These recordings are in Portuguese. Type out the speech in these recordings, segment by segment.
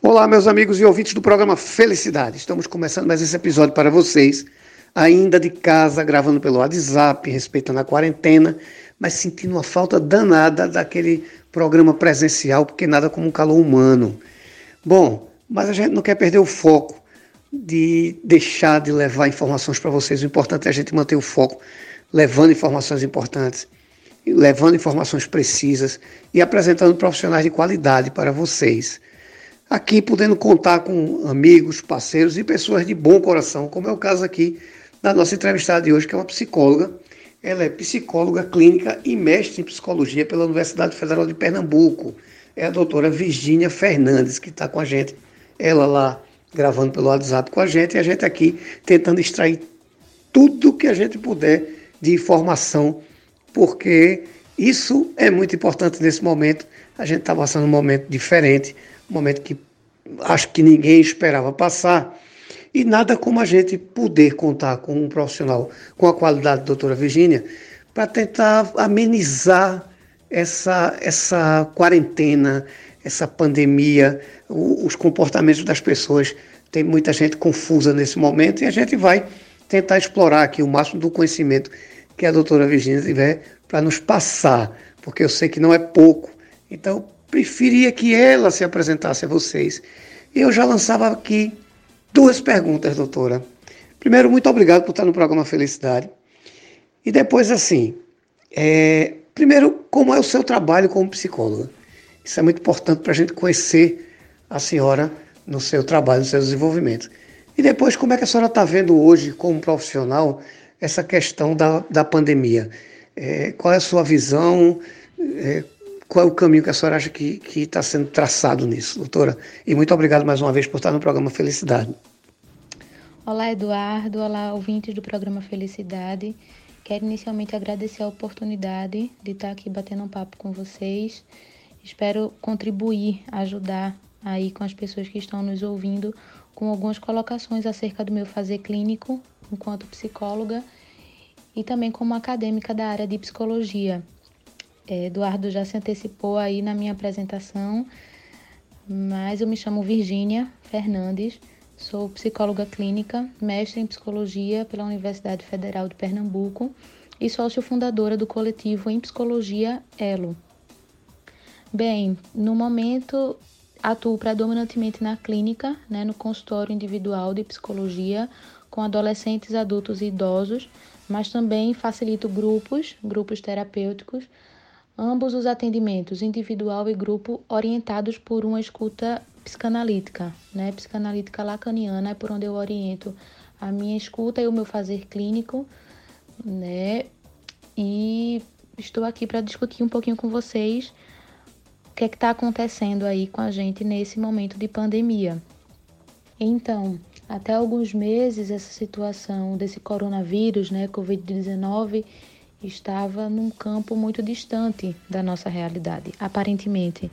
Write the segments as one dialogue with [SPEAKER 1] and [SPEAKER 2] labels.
[SPEAKER 1] Olá, meus amigos e ouvintes do programa Felicidade. Estamos começando mais esse episódio para vocês, ainda de casa, gravando pelo WhatsApp, respeitando a quarentena, mas sentindo uma falta danada daquele programa presencial, porque nada como um calor humano. Bom, mas a gente não quer perder o foco de deixar de levar informações para vocês. O importante é a gente manter o foco, levando informações importantes, levando informações precisas e apresentando profissionais de qualidade para vocês aqui podendo contar com amigos, parceiros e pessoas de bom coração, como é o caso aqui da nossa entrevistada de hoje, que é uma psicóloga. Ela é psicóloga clínica e mestre em psicologia pela Universidade Federal de Pernambuco. É a doutora Virgínia Fernandes, que está com a gente. Ela lá gravando pelo WhatsApp com a gente e a gente aqui tentando extrair tudo que a gente puder de informação, porque isso é muito importante nesse momento. A gente está passando um momento diferente, um momento que acho que ninguém esperava passar. E nada como a gente poder contar com um profissional com a qualidade da doutora Virgínia para tentar amenizar essa, essa quarentena, essa pandemia, os comportamentos das pessoas. Tem muita gente confusa nesse momento e a gente vai tentar explorar aqui o máximo do conhecimento que a doutora Virgínia tiver para nos passar, porque eu sei que não é pouco. Então, preferia que ela se apresentasse a vocês. Eu já lançava aqui duas perguntas, doutora. Primeiro, muito obrigado por estar no programa Felicidade. E depois, assim, é, primeiro, como é o seu trabalho como psicóloga? Isso é muito importante para a gente conhecer a senhora no seu trabalho, no seu desenvolvimento. E depois, como é que a senhora está vendo hoje, como profissional, essa questão da, da pandemia? É, qual é a sua visão? É, qual é o caminho que a senhora acha que está sendo traçado nisso, doutora? E muito obrigado mais uma vez por estar no programa Felicidade.
[SPEAKER 2] Olá, Eduardo. Olá, ouvintes do programa Felicidade. Quero inicialmente agradecer a oportunidade de estar aqui batendo um papo com vocês. Espero contribuir, ajudar aí com as pessoas que estão nos ouvindo com algumas colocações acerca do meu fazer clínico enquanto psicóloga e também como acadêmica da área de psicologia. É, Eduardo já se antecipou aí na minha apresentação, mas eu me chamo Virgínia Fernandes, sou psicóloga clínica, mestre em psicologia pela Universidade Federal de Pernambuco e sócio fundadora do coletivo em psicologia Elo. Bem, no momento atuo predominantemente na clínica, né, no consultório individual de psicologia com adolescentes, adultos e idosos, mas também facilito grupos, grupos terapêuticos ambos os atendimentos individual e grupo orientados por uma escuta psicanalítica, né? Psicanalítica lacaniana é por onde eu oriento a minha escuta e o meu fazer clínico, né? E estou aqui para discutir um pouquinho com vocês o que é que está acontecendo aí com a gente nesse momento de pandemia. Então, até alguns meses essa situação desse coronavírus, né, Covid-19, estava num campo muito distante da nossa realidade, aparentemente.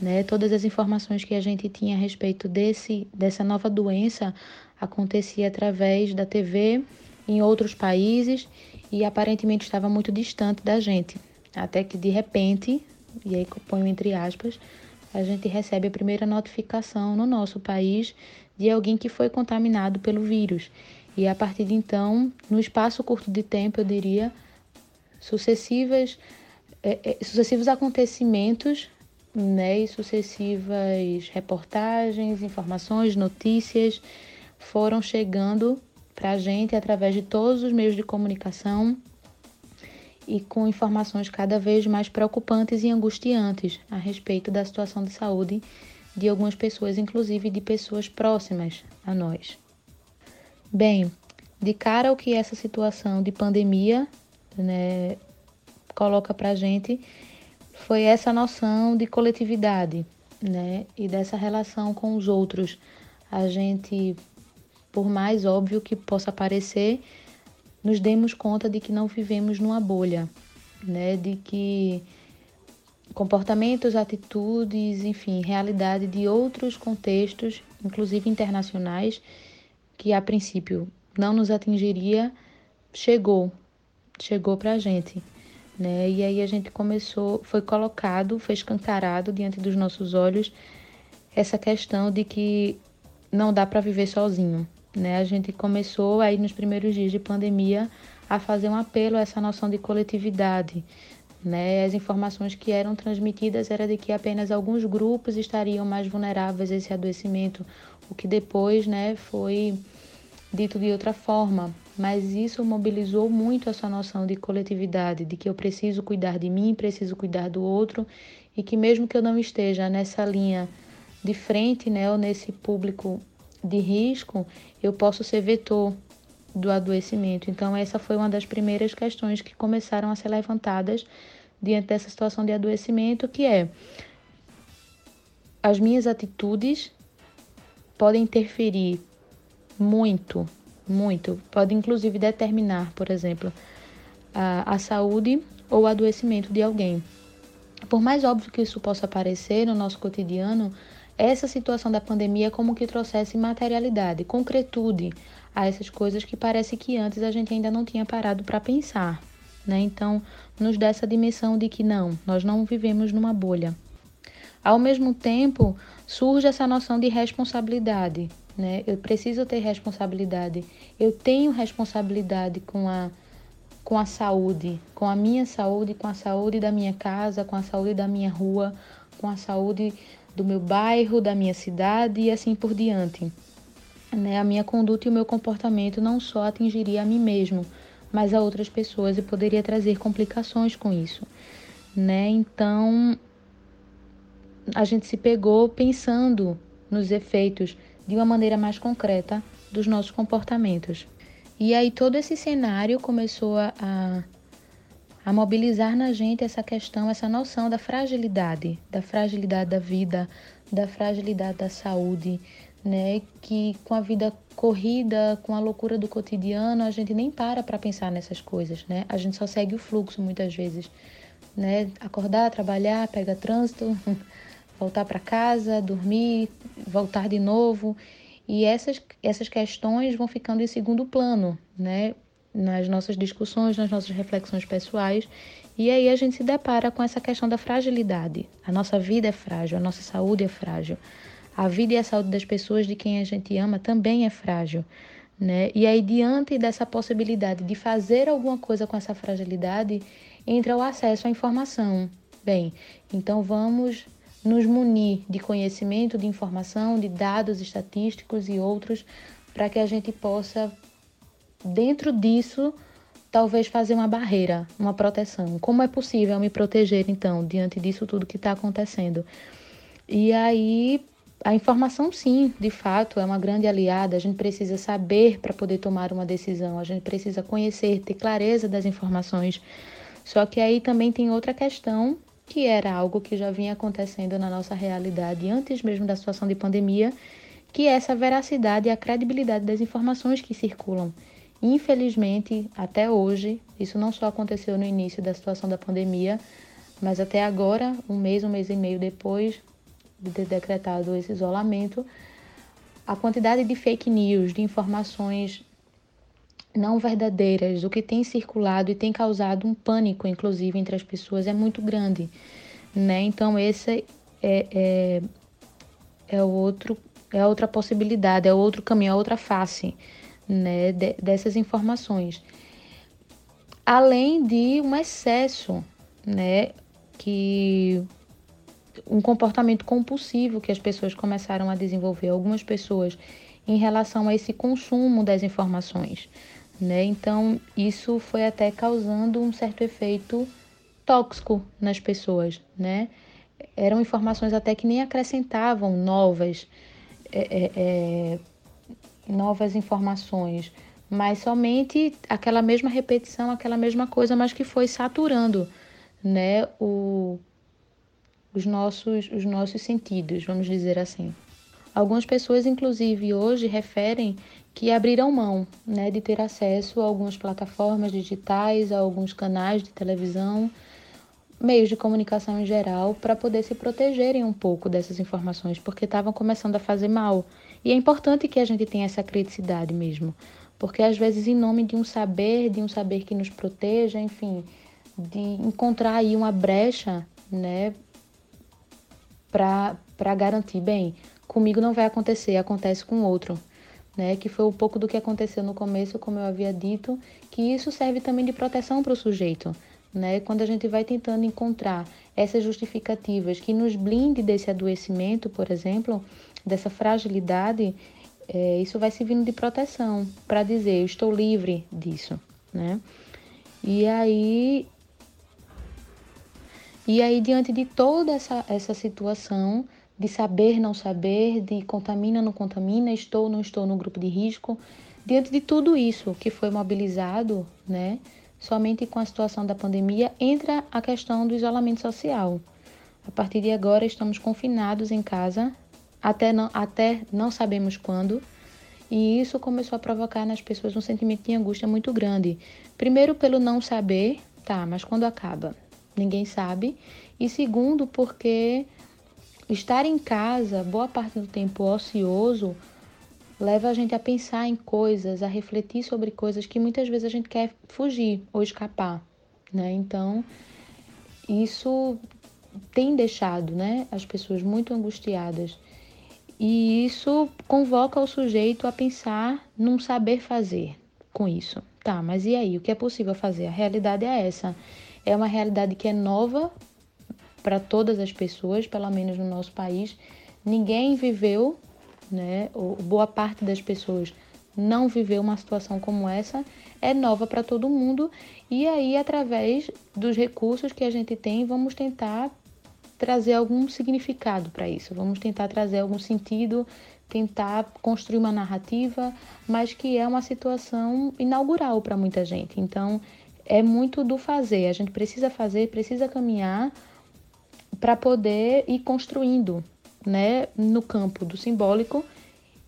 [SPEAKER 2] Né? Todas as informações que a gente tinha a respeito desse, dessa nova doença acontecia através da TV em outros países e aparentemente estava muito distante da gente. Até que de repente, e aí ponho entre aspas, a gente recebe a primeira notificação no nosso país de alguém que foi contaminado pelo vírus. E a partir de então, no espaço curto de tempo, eu diria, sucessivas, é, é, sucessivos acontecimentos né, e sucessivas reportagens, informações, notícias foram chegando para a gente através de todos os meios de comunicação e com informações cada vez mais preocupantes e angustiantes a respeito da situação de saúde de algumas pessoas, inclusive de pessoas próximas a nós. Bem, de cara ao que essa situação de pandemia né, coloca para a gente foi essa noção de coletividade né, e dessa relação com os outros. A gente, por mais óbvio que possa parecer, nos demos conta de que não vivemos numa bolha, né, de que comportamentos, atitudes, enfim, realidade de outros contextos, inclusive internacionais, que a princípio não nos atingiria, chegou chegou para a gente. Né? E aí a gente começou, foi colocado, foi escancarado diante dos nossos olhos essa questão de que não dá para viver sozinho, né? A gente começou aí nos primeiros dias de pandemia a fazer um apelo a essa noção de coletividade, né? As informações que eram transmitidas era de que apenas alguns grupos estariam mais vulneráveis a esse adoecimento, o que depois, né, foi dito de outra forma, mas isso mobilizou muito essa noção de coletividade, de que eu preciso cuidar de mim, preciso cuidar do outro e que mesmo que eu não esteja nessa linha de frente, né, ou nesse público de risco, eu posso ser vetor do adoecimento. Então essa foi uma das primeiras questões que começaram a ser levantadas diante dessa situação de adoecimento, que é as minhas atitudes podem interferir muito, muito. Pode inclusive determinar, por exemplo, a, a saúde ou o adoecimento de alguém. Por mais óbvio que isso possa parecer no nosso cotidiano, essa situação da pandemia como que trouxesse materialidade, concretude a essas coisas que parece que antes a gente ainda não tinha parado para pensar, né? Então, nos dá essa dimensão de que não, nós não vivemos numa bolha. Ao mesmo tempo, surge essa noção de responsabilidade, né? Eu preciso ter responsabilidade. Eu tenho responsabilidade com a com a saúde, com a minha saúde, com a saúde da minha casa, com a saúde da minha rua, com a saúde do meu bairro, da minha cidade e assim por diante. Né? A minha conduta e o meu comportamento não só atingiria a mim mesmo, mas a outras pessoas e poderia trazer complicações com isso. Né? Então, a gente se pegou pensando nos efeitos de uma maneira mais concreta dos nossos comportamentos. E aí todo esse cenário começou a, a mobilizar na gente essa questão, essa noção da fragilidade, da fragilidade da vida, da fragilidade da saúde, né? Que com a vida corrida, com a loucura do cotidiano, a gente nem para para pensar nessas coisas, né? A gente só segue o fluxo muitas vezes, né? Acordar, trabalhar, pegar trânsito, voltar para casa, dormir, voltar de novo. E essas, essas questões vão ficando em segundo plano, né? Nas nossas discussões, nas nossas reflexões pessoais. E aí a gente se depara com essa questão da fragilidade. A nossa vida é frágil, a nossa saúde é frágil. A vida e a saúde das pessoas de quem a gente ama também é frágil. Né? E aí, diante dessa possibilidade de fazer alguma coisa com essa fragilidade, entra o acesso à informação. Bem, então vamos nos munir de conhecimento, de informação, de dados estatísticos e outros, para que a gente possa, dentro disso, talvez fazer uma barreira, uma proteção. Como é possível me proteger, então, diante disso tudo que está acontecendo? E aí, a informação, sim, de fato, é uma grande aliada. A gente precisa saber para poder tomar uma decisão, a gente precisa conhecer, ter clareza das informações. Só que aí também tem outra questão que era algo que já vinha acontecendo na nossa realidade antes mesmo da situação de pandemia, que é essa veracidade e a credibilidade das informações que circulam. Infelizmente, até hoje, isso não só aconteceu no início da situação da pandemia, mas até agora, um mês, um mês e meio depois de ter decretado esse isolamento, a quantidade de fake news, de informações não verdadeiras, o que tem circulado e tem causado um pânico, inclusive, entre as pessoas, é muito grande. Né? Então, esse é, é, é, outro, é outra possibilidade, é outro caminho, a outra face né, de, dessas informações. Além de um excesso, né, que um comportamento compulsivo que as pessoas começaram a desenvolver, algumas pessoas, em relação a esse consumo das informações né? Então, isso foi até causando um certo efeito tóxico nas pessoas, né? Eram informações até que nem acrescentavam novas, é, é, é, novas informações, mas somente aquela mesma repetição, aquela mesma coisa, mas que foi saturando, né? O, os nossos, os nossos sentidos, vamos dizer assim. Algumas pessoas, inclusive, hoje referem que abriram mão né, de ter acesso a algumas plataformas digitais, a alguns canais de televisão, meios de comunicação em geral, para poder se protegerem um pouco dessas informações, porque estavam começando a fazer mal. E é importante que a gente tenha essa criticidade mesmo, porque às vezes, em nome de um saber, de um saber que nos proteja, enfim, de encontrar aí uma brecha, né, para garantir, bem, comigo não vai acontecer, acontece com outro. Né, que foi um pouco do que aconteceu no começo, como eu havia dito, que isso serve também de proteção para o sujeito. Né? Quando a gente vai tentando encontrar essas justificativas que nos blinde desse adoecimento, por exemplo, dessa fragilidade, é, isso vai servindo de proteção para dizer eu estou livre disso, né? E aí, e aí diante de toda essa, essa situação de saber não saber, de contamina não contamina, estou não estou no grupo de risco, diante de tudo isso que foi mobilizado, né? Somente com a situação da pandemia entra a questão do isolamento social. A partir de agora estamos confinados em casa até não, até não sabemos quando. E isso começou a provocar nas pessoas um sentimento de angústia muito grande. Primeiro, pelo não saber, tá, mas quando acaba? Ninguém sabe. E segundo, porque estar em casa, boa parte do tempo ocioso, leva a gente a pensar em coisas, a refletir sobre coisas que muitas vezes a gente quer fugir ou escapar, né? Então, isso tem deixado, né, as pessoas muito angustiadas. E isso convoca o sujeito a pensar num saber fazer com isso. Tá, mas e aí? O que é possível fazer? A realidade é essa. É uma realidade que é nova para todas as pessoas, pelo menos no nosso país. Ninguém viveu, né? Ou boa parte das pessoas não viveu uma situação como essa. É nova para todo mundo. E aí, através dos recursos que a gente tem, vamos tentar trazer algum significado para isso. Vamos tentar trazer algum sentido, tentar construir uma narrativa, mas que é uma situação inaugural para muita gente. Então, é muito do fazer. A gente precisa fazer, precisa caminhar para poder ir construindo, né, no campo do simbólico,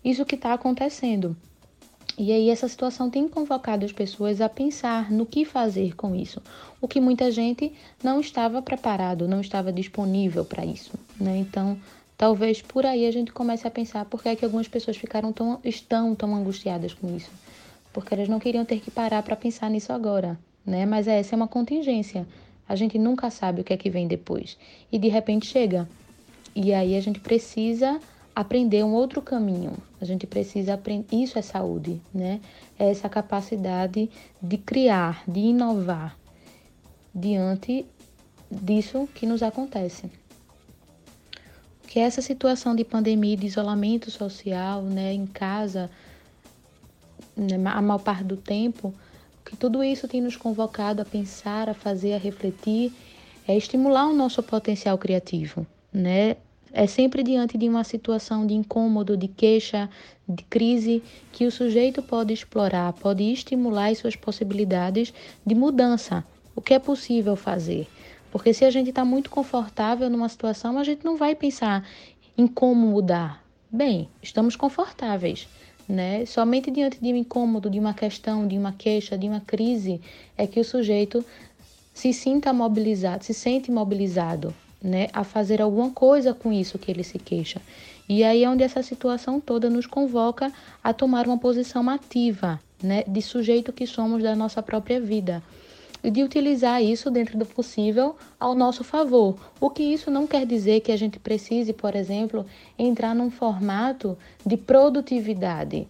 [SPEAKER 2] isso que está acontecendo. E aí essa situação tem convocado as pessoas a pensar no que fazer com isso, o que muita gente não estava preparado, não estava disponível para isso, né? Então, talvez por aí a gente comece a pensar por que, é que algumas pessoas ficaram tão estão tão angustiadas com isso, porque elas não queriam ter que parar para pensar nisso agora, né? Mas essa é uma contingência. A gente nunca sabe o que é que vem depois e de repente chega. E aí a gente precisa aprender um outro caminho. A gente precisa aprender. Isso é saúde, né? É essa capacidade de criar, de inovar diante disso que nos acontece. Que essa situação de pandemia, de isolamento social, né, em casa, né, a maior parte do tempo, que tudo isso tem nos convocado a pensar, a fazer, a refletir, é estimular o nosso potencial criativo, né? É sempre diante de uma situação de incômodo, de queixa, de crise, que o sujeito pode explorar, pode estimular as suas possibilidades de mudança. O que é possível fazer? Porque se a gente está muito confortável numa situação, a gente não vai pensar em como mudar. Bem, estamos confortáveis. Né? Somente diante de um incômodo, de uma questão, de uma queixa, de uma crise, é que o sujeito se sinta mobilizado, se sente mobilizado, né, a fazer alguma coisa com isso que ele se queixa. E aí é onde essa situação toda nos convoca a tomar uma posição ativa, né, de sujeito que somos da nossa própria vida. De utilizar isso dentro do possível ao nosso favor. O que isso não quer dizer que a gente precise, por exemplo, entrar num formato de produtividade,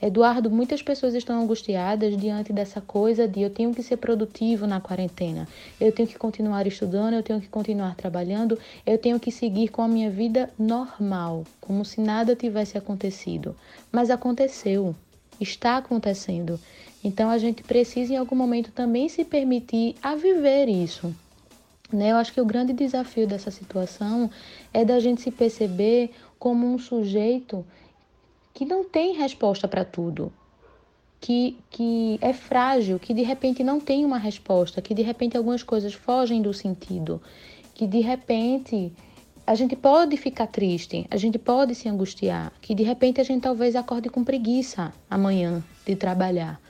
[SPEAKER 2] Eduardo, muitas pessoas estão angustiadas diante dessa coisa de eu tenho que ser produtivo na quarentena, eu tenho que continuar estudando, eu tenho que continuar trabalhando, eu tenho que seguir com a minha vida normal, como se nada tivesse acontecido. Mas aconteceu, está acontecendo. Então a gente precisa em algum momento também se permitir a viver isso. Né? Eu acho que o grande desafio dessa situação é da gente se perceber como um sujeito que não tem resposta para tudo, que, que é frágil, que de repente não tem uma resposta, que de repente algumas coisas fogem do sentido, que de repente a gente pode ficar triste, a gente pode se angustiar, que de repente a gente talvez acorde com preguiça amanhã de trabalhar.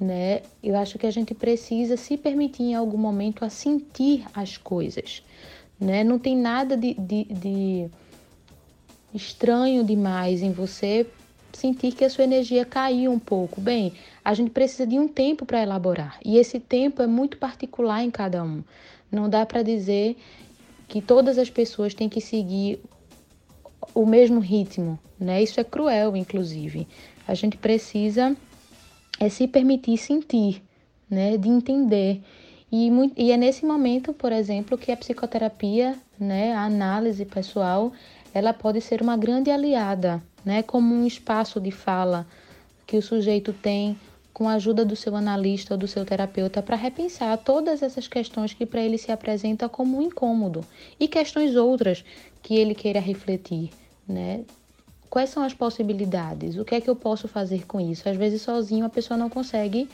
[SPEAKER 2] Né? Eu acho que a gente precisa se permitir em algum momento a sentir as coisas. Né? Não tem nada de, de, de estranho demais em você sentir que a sua energia caiu um pouco. Bem, a gente precisa de um tempo para elaborar e esse tempo é muito particular em cada um. Não dá para dizer que todas as pessoas têm que seguir o mesmo ritmo, né? Isso é cruel, inclusive. A gente precisa é se permitir sentir, né? De entender. E, e é nesse momento, por exemplo, que a psicoterapia, né? A análise pessoal, ela pode ser uma grande aliada, né? Como um espaço de fala que o sujeito tem com a ajuda do seu analista ou do seu terapeuta para repensar todas essas questões que para ele se apresenta como um incômodo e questões outras que ele queira refletir, né? Quais são as possibilidades? O que é que eu posso fazer com isso? Às vezes sozinho a pessoa não consegue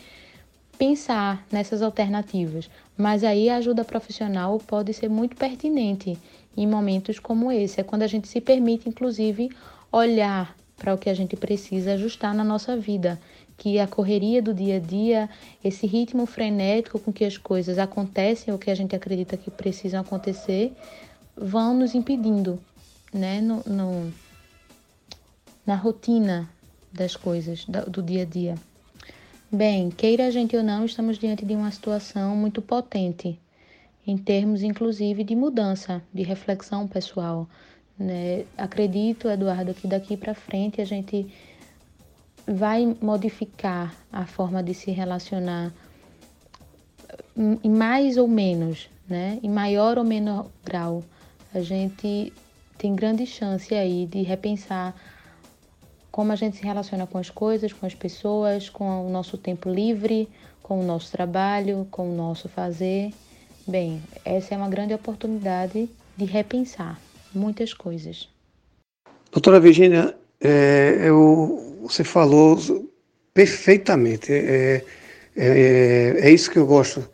[SPEAKER 2] pensar nessas alternativas, mas aí a ajuda profissional pode ser muito pertinente em momentos como esse, é quando a gente se permite inclusive olhar para o que a gente precisa ajustar na nossa vida que a correria do dia a dia, esse ritmo frenético com que as coisas acontecem ou que a gente acredita que precisam acontecer, vão nos impedindo, né, no, no na rotina das coisas do dia a dia. Bem, queira a gente ou não, estamos diante de uma situação muito potente, em termos inclusive de mudança, de reflexão pessoal. Né? Acredito, Eduardo, que daqui para frente a gente vai modificar a forma de se relacionar em mais ou menos, né? Em maior ou menor grau, a gente tem grande chance aí de repensar como a gente se relaciona com as coisas, com as pessoas, com o nosso tempo livre, com o nosso trabalho, com o nosso fazer. Bem, essa é uma grande oportunidade de repensar muitas coisas.
[SPEAKER 1] Doutora Virginia, é, eu você falou perfeitamente. É, é, é, é, isso que eu gosto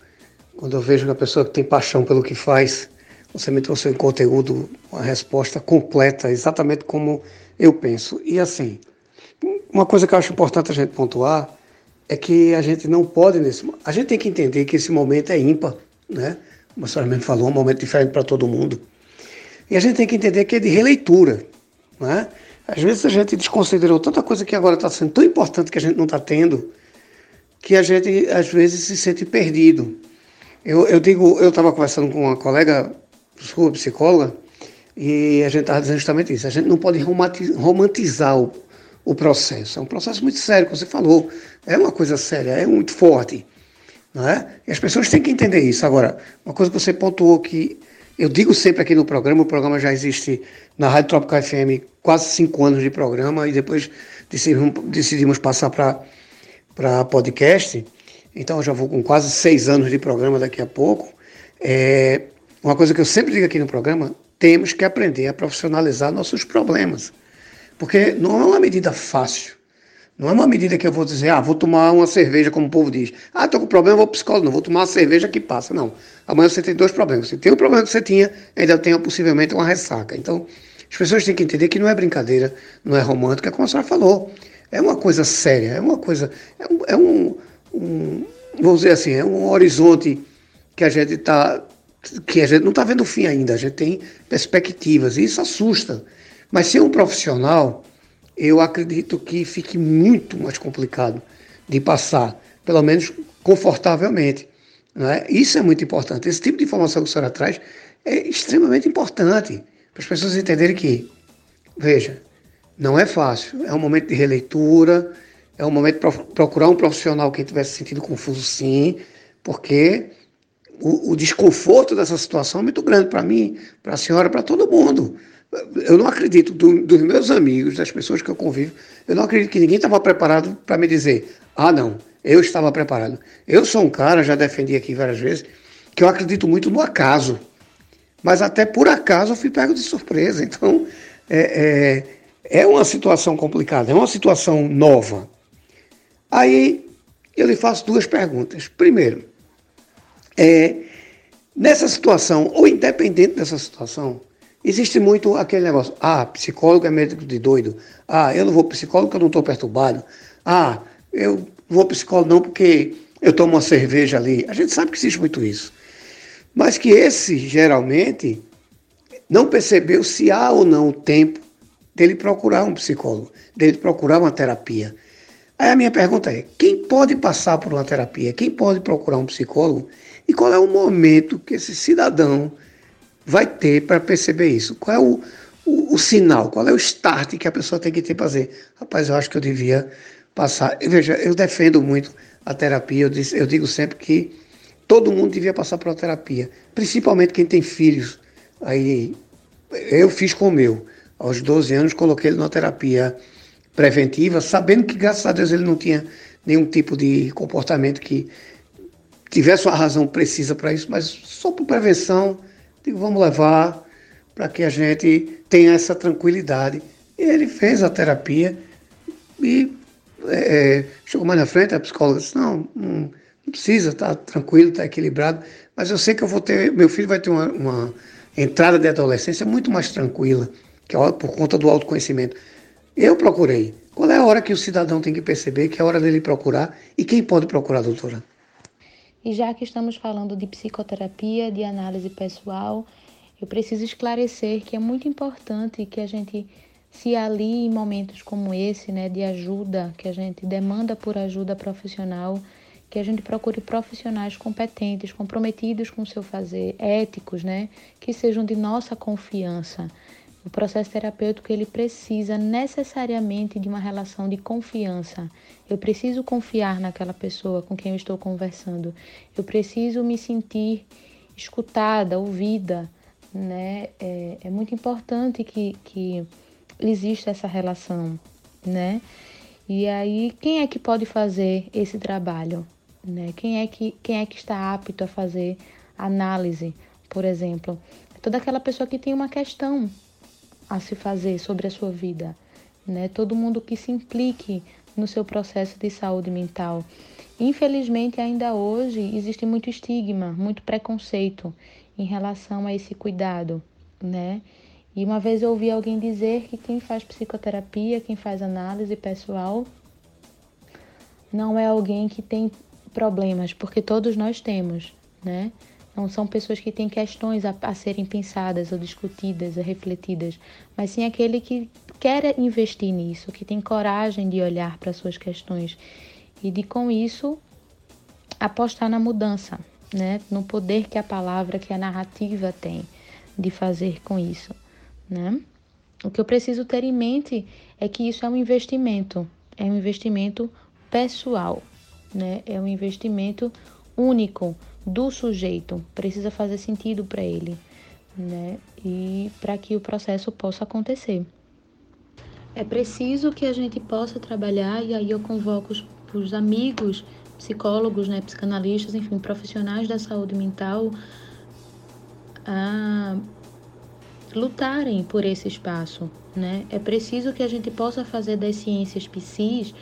[SPEAKER 1] quando eu vejo uma pessoa que tem paixão pelo que faz. Você me trouxe um conteúdo, uma resposta completa, exatamente como eu penso. E assim, uma coisa que eu acho importante a gente pontuar é que a gente não pode nesse a gente tem que entender que esse momento é ímpar, né? Como a senhora mesmo falou, um momento diferente para todo mundo. E a gente tem que entender que é de releitura, né? Às vezes a gente desconsiderou tanta coisa que agora está sendo tão importante que a gente não está tendo, que a gente às vezes se sente perdido. Eu, eu digo, eu estava conversando com uma colega sua, psicóloga, e a gente estava dizendo justamente isso. A gente não pode romantizar o, o processo. É um processo muito sério, como você falou. É uma coisa séria, é muito forte. Não é? E as pessoas têm que entender isso. Agora, uma coisa que você pontuou que eu digo sempre aqui no programa, o programa já existe na Rádio Tropical FM quase cinco anos de programa e depois decidimos, decidimos passar para podcast. Então eu já vou com quase seis anos de programa daqui a pouco. É, uma coisa que eu sempre digo aqui no programa, temos que aprender a profissionalizar nossos problemas. Porque não é uma medida fácil. Não é uma medida que eu vou dizer, ah, vou tomar uma cerveja, como o povo diz. Ah, estou com problema, vou para psicólogo. Não, vou tomar uma cerveja que passa. Não. Amanhã você tem dois problemas. Você tem o problema que você tinha, ainda tem possivelmente uma ressaca. Então, as pessoas têm que entender que não é brincadeira, não é romântica, é como a senhora falou. É uma coisa séria, é uma coisa. É um, é um, um vamos dizer assim, é um horizonte que a gente está. que a gente não está vendo o fim ainda, a gente tem perspectivas, e isso assusta. Mas ser um profissional eu acredito que fique muito mais complicado de passar, pelo menos confortavelmente. Né? Isso é muito importante. Esse tipo de informação que a senhora traz é extremamente importante para as pessoas entenderem que, veja, não é fácil, é um momento de releitura, é um momento para procurar um profissional que tivesse sentido confuso, sim, porque o, o desconforto dessa situação é muito grande para mim, para a senhora, para todo mundo eu não acredito, do, dos meus amigos, das pessoas que eu convivo, eu não acredito que ninguém estava preparado para me dizer, ah, não, eu estava preparado. Eu sou um cara, já defendi aqui várias vezes, que eu acredito muito no acaso. Mas até por acaso eu fui pego de surpresa. Então, é, é, é uma situação complicada, é uma situação nova. Aí eu lhe faço duas perguntas. Primeiro, é, nessa situação, ou independente dessa situação, Existe muito aquele negócio, ah, psicólogo é médico de doido. Ah, eu não vou psicólogo porque eu não estou perturbado. Ah, eu vou psicólogo não porque eu tomo uma cerveja ali. A gente sabe que existe muito isso. Mas que esse, geralmente, não percebeu se há ou não o tempo dele procurar um psicólogo, dele procurar uma terapia. Aí a minha pergunta é: quem pode passar por uma terapia? Quem pode procurar um psicólogo? E qual é o momento que esse cidadão vai ter para perceber isso? Qual é o, o, o, sinal, qual é o start que a pessoa tem que ter para fazer? Rapaz, eu acho que eu devia passar. Veja, eu defendo muito a terapia, eu, eu digo sempre que todo mundo devia passar por uma terapia, principalmente quem tem filhos. Aí eu fiz com o meu. Aos 12 anos coloquei ele numa terapia preventiva, sabendo que graças a Deus ele não tinha nenhum tipo de comportamento que tivesse uma razão precisa para isso, mas só por prevenção, digo, vamos levar para que a gente tenha essa tranquilidade. E ele fez a terapia e é, é chegou mais na frente, a psicóloga disse, não, não, não precisa, tá tranquilo, tá equilibrado, mas eu sei que eu vou ter, meu filho vai ter uma, uma entrada de adolescência muito mais tranquila, que é por conta do autoconhecimento. Eu procurei. Qual é a hora que o cidadão tem que perceber que é a hora dele procurar e quem pode procurar, doutora?
[SPEAKER 2] E já que estamos falando de psicoterapia, de análise pessoal, eu preciso esclarecer que é muito importante que a gente se alie em momentos como esse, né, de ajuda, que a gente demanda por ajuda profissional, que a gente procure profissionais competentes, comprometidos com o seu fazer, éticos, né, que sejam de nossa confiança. O processo terapêutico ele precisa necessariamente de uma relação de confiança. Eu preciso confiar naquela pessoa com quem eu estou conversando. Eu preciso me sentir escutada, ouvida né? É, é muito importante que, que exista essa relação, né? E aí, quem é que pode fazer esse trabalho? Né? Quem, é que, quem é que está apto a fazer análise, por exemplo? É toda aquela pessoa que tem uma questão a se fazer sobre a sua vida, né? Todo mundo que se implique no seu processo de saúde mental. Infelizmente, ainda hoje existe muito estigma, muito preconceito em relação a esse cuidado, né? E uma vez eu ouvi alguém dizer que quem faz psicoterapia, quem faz análise pessoal, não é alguém que tem problemas, porque todos nós temos, né? São pessoas que têm questões a, a serem pensadas ou discutidas ou refletidas, mas sim aquele que quer investir nisso, que tem coragem de olhar para suas questões e de com isso apostar na mudança, né? No poder que a palavra, que a narrativa tem de fazer com isso, né? O que eu preciso ter em mente é que isso é um investimento, é um investimento pessoal, né? É um investimento único do sujeito, precisa fazer sentido para ele, né? E para que o processo possa acontecer. É preciso que a gente possa trabalhar, e aí eu convoco os, os amigos psicólogos, né, psicanalistas, enfim, profissionais da saúde mental a lutarem por esse espaço, né? É preciso que a gente possa fazer das ciências psis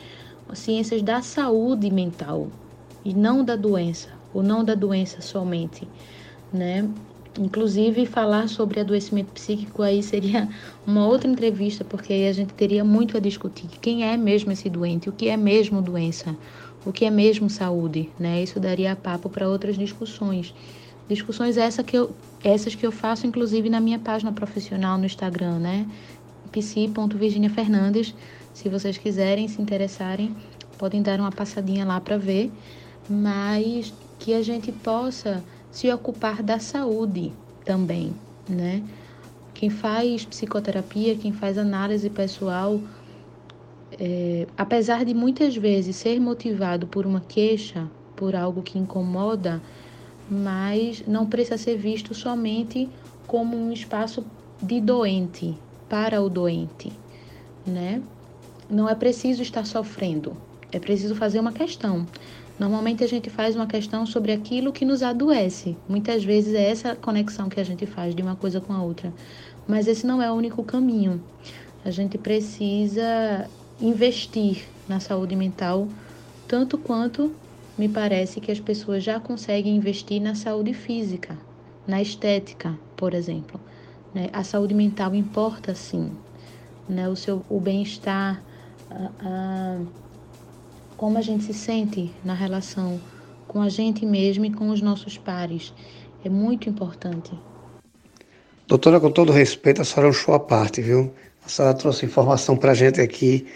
[SPEAKER 2] ciências da saúde mental e não da doença, ou não da doença somente, né? Inclusive, falar sobre adoecimento psíquico aí seria uma outra entrevista, porque aí a gente teria muito a discutir. Quem é mesmo esse doente? O que é mesmo doença? o que é mesmo saúde, né? Isso daria papo para outras discussões. Discussões essa que eu, essas que eu faço, inclusive, na minha página profissional no Instagram, né? psi.virginiafernandes. Se vocês quiserem, se interessarem, podem dar uma passadinha lá para ver. Mas que a gente possa se ocupar da saúde também, né? Quem faz psicoterapia, quem faz análise pessoal, é, apesar de muitas vezes ser motivado por uma queixa, por algo que incomoda, mas não precisa ser visto somente como um espaço de doente, para o doente, né? Não é preciso estar sofrendo, é preciso fazer uma questão. Normalmente a gente faz uma questão sobre aquilo que nos adoece. Muitas vezes é essa conexão que a gente faz de uma coisa com a outra. Mas esse não é o único caminho. A gente precisa investir na saúde mental tanto quanto me parece que as pessoas já conseguem investir na saúde física, na estética, por exemplo. Né? A saúde mental importa sim, né? o seu o bem-estar, como a gente se sente na relação com a gente mesmo e com os nossos pares. É muito importante.
[SPEAKER 1] Doutora, com todo respeito, a senhora é um show à parte, viu? A senhora trouxe informação para a gente aqui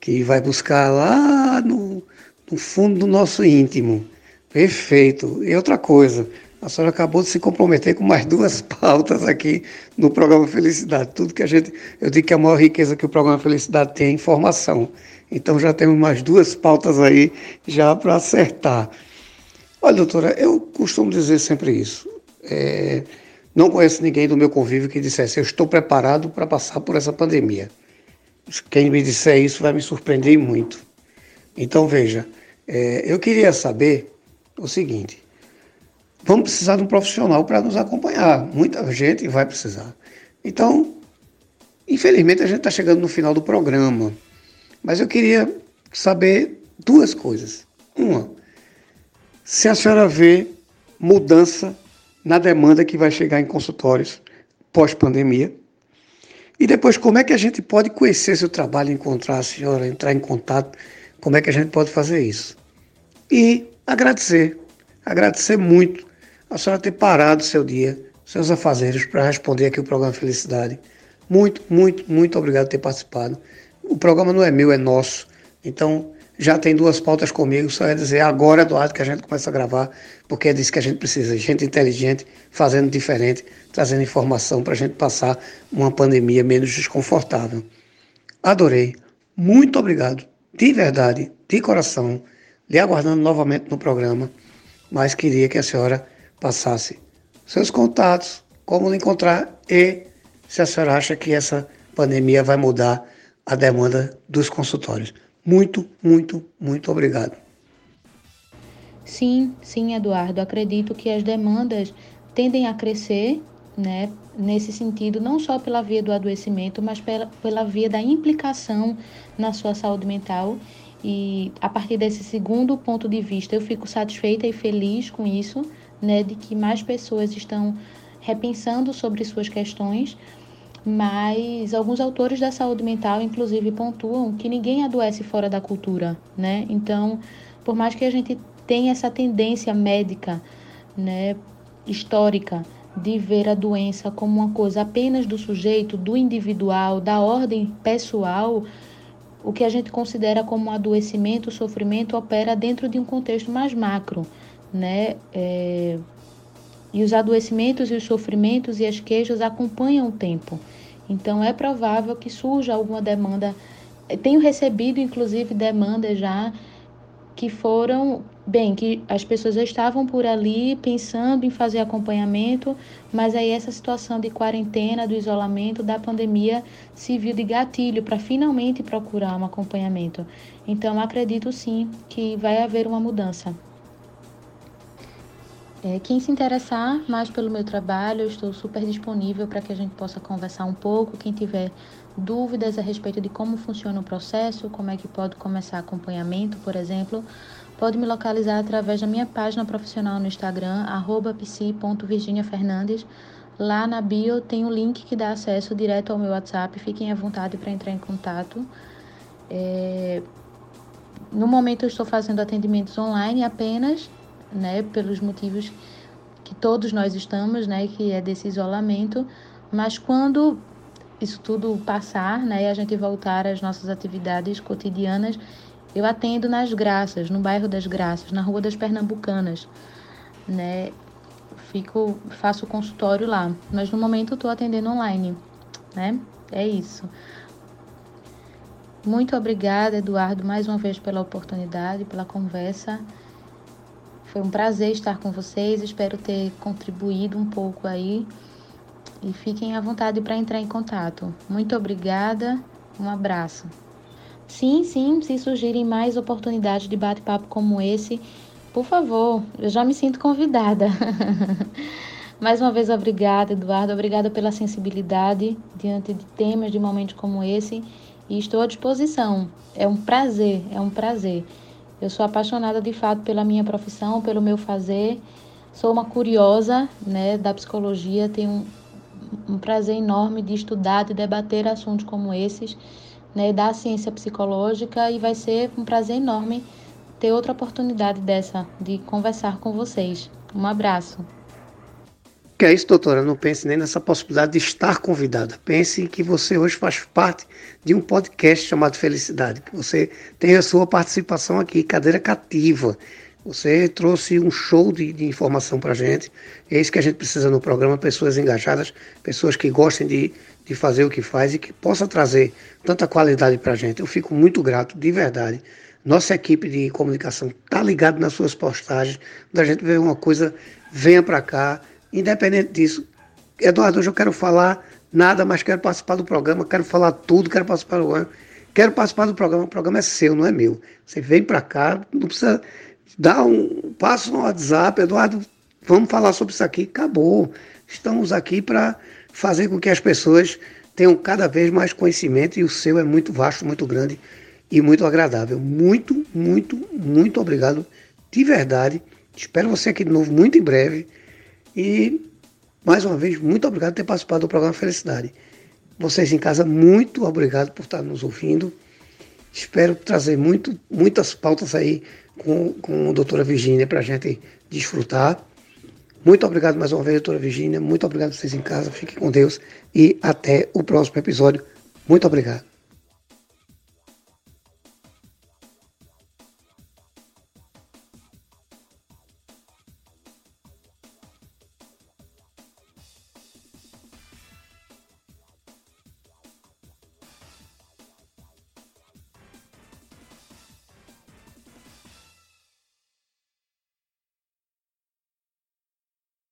[SPEAKER 1] que vai buscar lá no, no fundo do nosso íntimo. Perfeito. E outra coisa, A senhora acabou de se comprometer com mais duas pautas aqui no programa Felicidade. Tudo que a gente. Eu digo que a maior riqueza que o programa Felicidade tem é informação. Então já temos mais duas pautas aí já para acertar. Olha, doutora, eu costumo dizer sempre isso. É, não conheço ninguém do meu convívio que dissesse eu estou preparado para passar por essa pandemia. Quem me disser isso vai me surpreender muito. Então veja, é, eu queria saber o seguinte: vamos precisar de um profissional para nos acompanhar. Muita gente vai precisar. Então, infelizmente a gente está chegando no final do programa, mas eu queria saber duas coisas. Uma, se a senhora vê mudança na demanda que vai chegar em consultórios pós-pandemia. E depois, como é que a gente pode conhecer seu trabalho, encontrar a senhora, entrar em contato, como é que a gente pode fazer isso? E agradecer, agradecer muito a senhora ter parado seu dia, seus afazeres, para responder aqui o programa Felicidade. Muito, muito, muito obrigado por ter participado. O programa não é meu, é nosso. Então, já tem duas pautas comigo, só é dizer agora, Eduardo, que a gente começa a gravar, porque é disso que a gente precisa, gente inteligente, fazendo diferente, trazendo informação para a gente passar uma pandemia menos desconfortável. Adorei, muito obrigado, de verdade, de coração, lhe aguardando novamente no programa, mas queria que a senhora passasse seus contatos, como lhe encontrar e se a senhora acha que essa pandemia vai mudar a demanda dos consultórios. Muito, muito, muito obrigado.
[SPEAKER 2] Sim, sim, Eduardo. Acredito que as demandas tendem a crescer, né, nesse sentido, não só pela via do adoecimento, mas pela, pela via da implicação na sua saúde mental. E a partir desse segundo ponto de vista, eu fico satisfeita e feliz com isso, né, de que mais pessoas estão repensando sobre suas questões, mas alguns autores da saúde mental, inclusive, pontuam que ninguém adoece fora da cultura, né? Então, por mais que a gente tenha essa tendência médica, né, histórica, de ver a doença como uma coisa apenas do sujeito, do individual, da ordem pessoal, o que a gente considera como adoecimento, sofrimento, opera dentro de um contexto mais macro, né? É, e os adoecimentos e os sofrimentos e as queixas acompanham o tempo. Então é provável que surja alguma demanda. Tenho recebido, inclusive, demandas já que foram, bem, que as pessoas já estavam por ali pensando em fazer acompanhamento, mas aí essa situação de quarentena, do isolamento, da pandemia, se viu de gatilho para finalmente procurar um acompanhamento. Então acredito sim que vai haver uma mudança. É, quem se interessar mais pelo meu trabalho, eu estou super disponível para que a gente possa conversar um pouco. Quem tiver dúvidas a respeito de como funciona o processo, como é que pode começar acompanhamento, por exemplo, pode me localizar através da minha página profissional no Instagram, psi.virginiafernandes. Lá na bio tem um link que dá acesso direto ao meu WhatsApp. Fiquem à vontade para entrar em contato. É... No momento eu estou fazendo atendimentos online apenas né, pelos motivos que todos nós estamos, né, que é desse isolamento, mas quando isso tudo passar, né, e a gente voltar às nossas atividades cotidianas, eu atendo nas Graças, no bairro das Graças, na Rua das Pernambucanas, né? Fico, faço consultório lá, mas no momento estou atendendo online, né? É isso. Muito obrigada, Eduardo, mais uma vez pela oportunidade, pela conversa. Foi um prazer estar com vocês, espero ter contribuído um pouco aí. E fiquem à vontade para entrar em contato. Muito obrigada, um abraço. Sim, sim, se surgirem mais oportunidades de bate-papo como esse, por favor, eu já me sinto convidada. mais uma vez, obrigada, Eduardo. Obrigada pela sensibilidade diante de temas, de momentos como esse. E estou à disposição. É um prazer, é um prazer. Eu sou apaixonada de fato pela minha profissão, pelo meu fazer. Sou uma curiosa né, da psicologia, tenho um, um prazer enorme de estudar, de debater assuntos como esses, né, da ciência psicológica, e vai ser um prazer enorme ter outra oportunidade dessa, de conversar com vocês. Um abraço.
[SPEAKER 1] Que é isso, doutora? Não pense nem nessa possibilidade de estar convidada. Pense que você hoje faz parte de um podcast chamado Felicidade, que você tem a sua participação aqui, cadeira cativa. Você trouxe um show de, de informação para a gente. É isso que a gente precisa no programa: pessoas engajadas, pessoas que gostem de, de fazer o que faz e que possa trazer tanta qualidade para a gente. Eu fico muito grato, de verdade. Nossa equipe de comunicação está ligada nas suas postagens. Da gente ver uma coisa, venha para cá. Independente disso, Eduardo, hoje eu quero falar nada, mas quero participar do programa, quero falar tudo, quero participar do programa. Quero participar do programa, o programa é seu, não é meu. Você vem para cá, não precisa dar um passo no WhatsApp, Eduardo, vamos falar sobre isso aqui, acabou. Estamos aqui para fazer com que as pessoas tenham cada vez mais conhecimento e o seu é muito vasto, muito grande e muito agradável. Muito, muito, muito obrigado de verdade. Espero você aqui de novo muito em breve e mais uma vez, muito obrigado por ter participado do programa Felicidade. Vocês em casa, muito obrigado por estar nos ouvindo. Espero trazer muito, muitas pautas aí com, com a doutora Virgínia para a gente desfrutar. Muito obrigado mais uma vez, doutora Virgínia. Muito obrigado a vocês em casa. Fiquem com Deus e até o próximo episódio. Muito obrigado.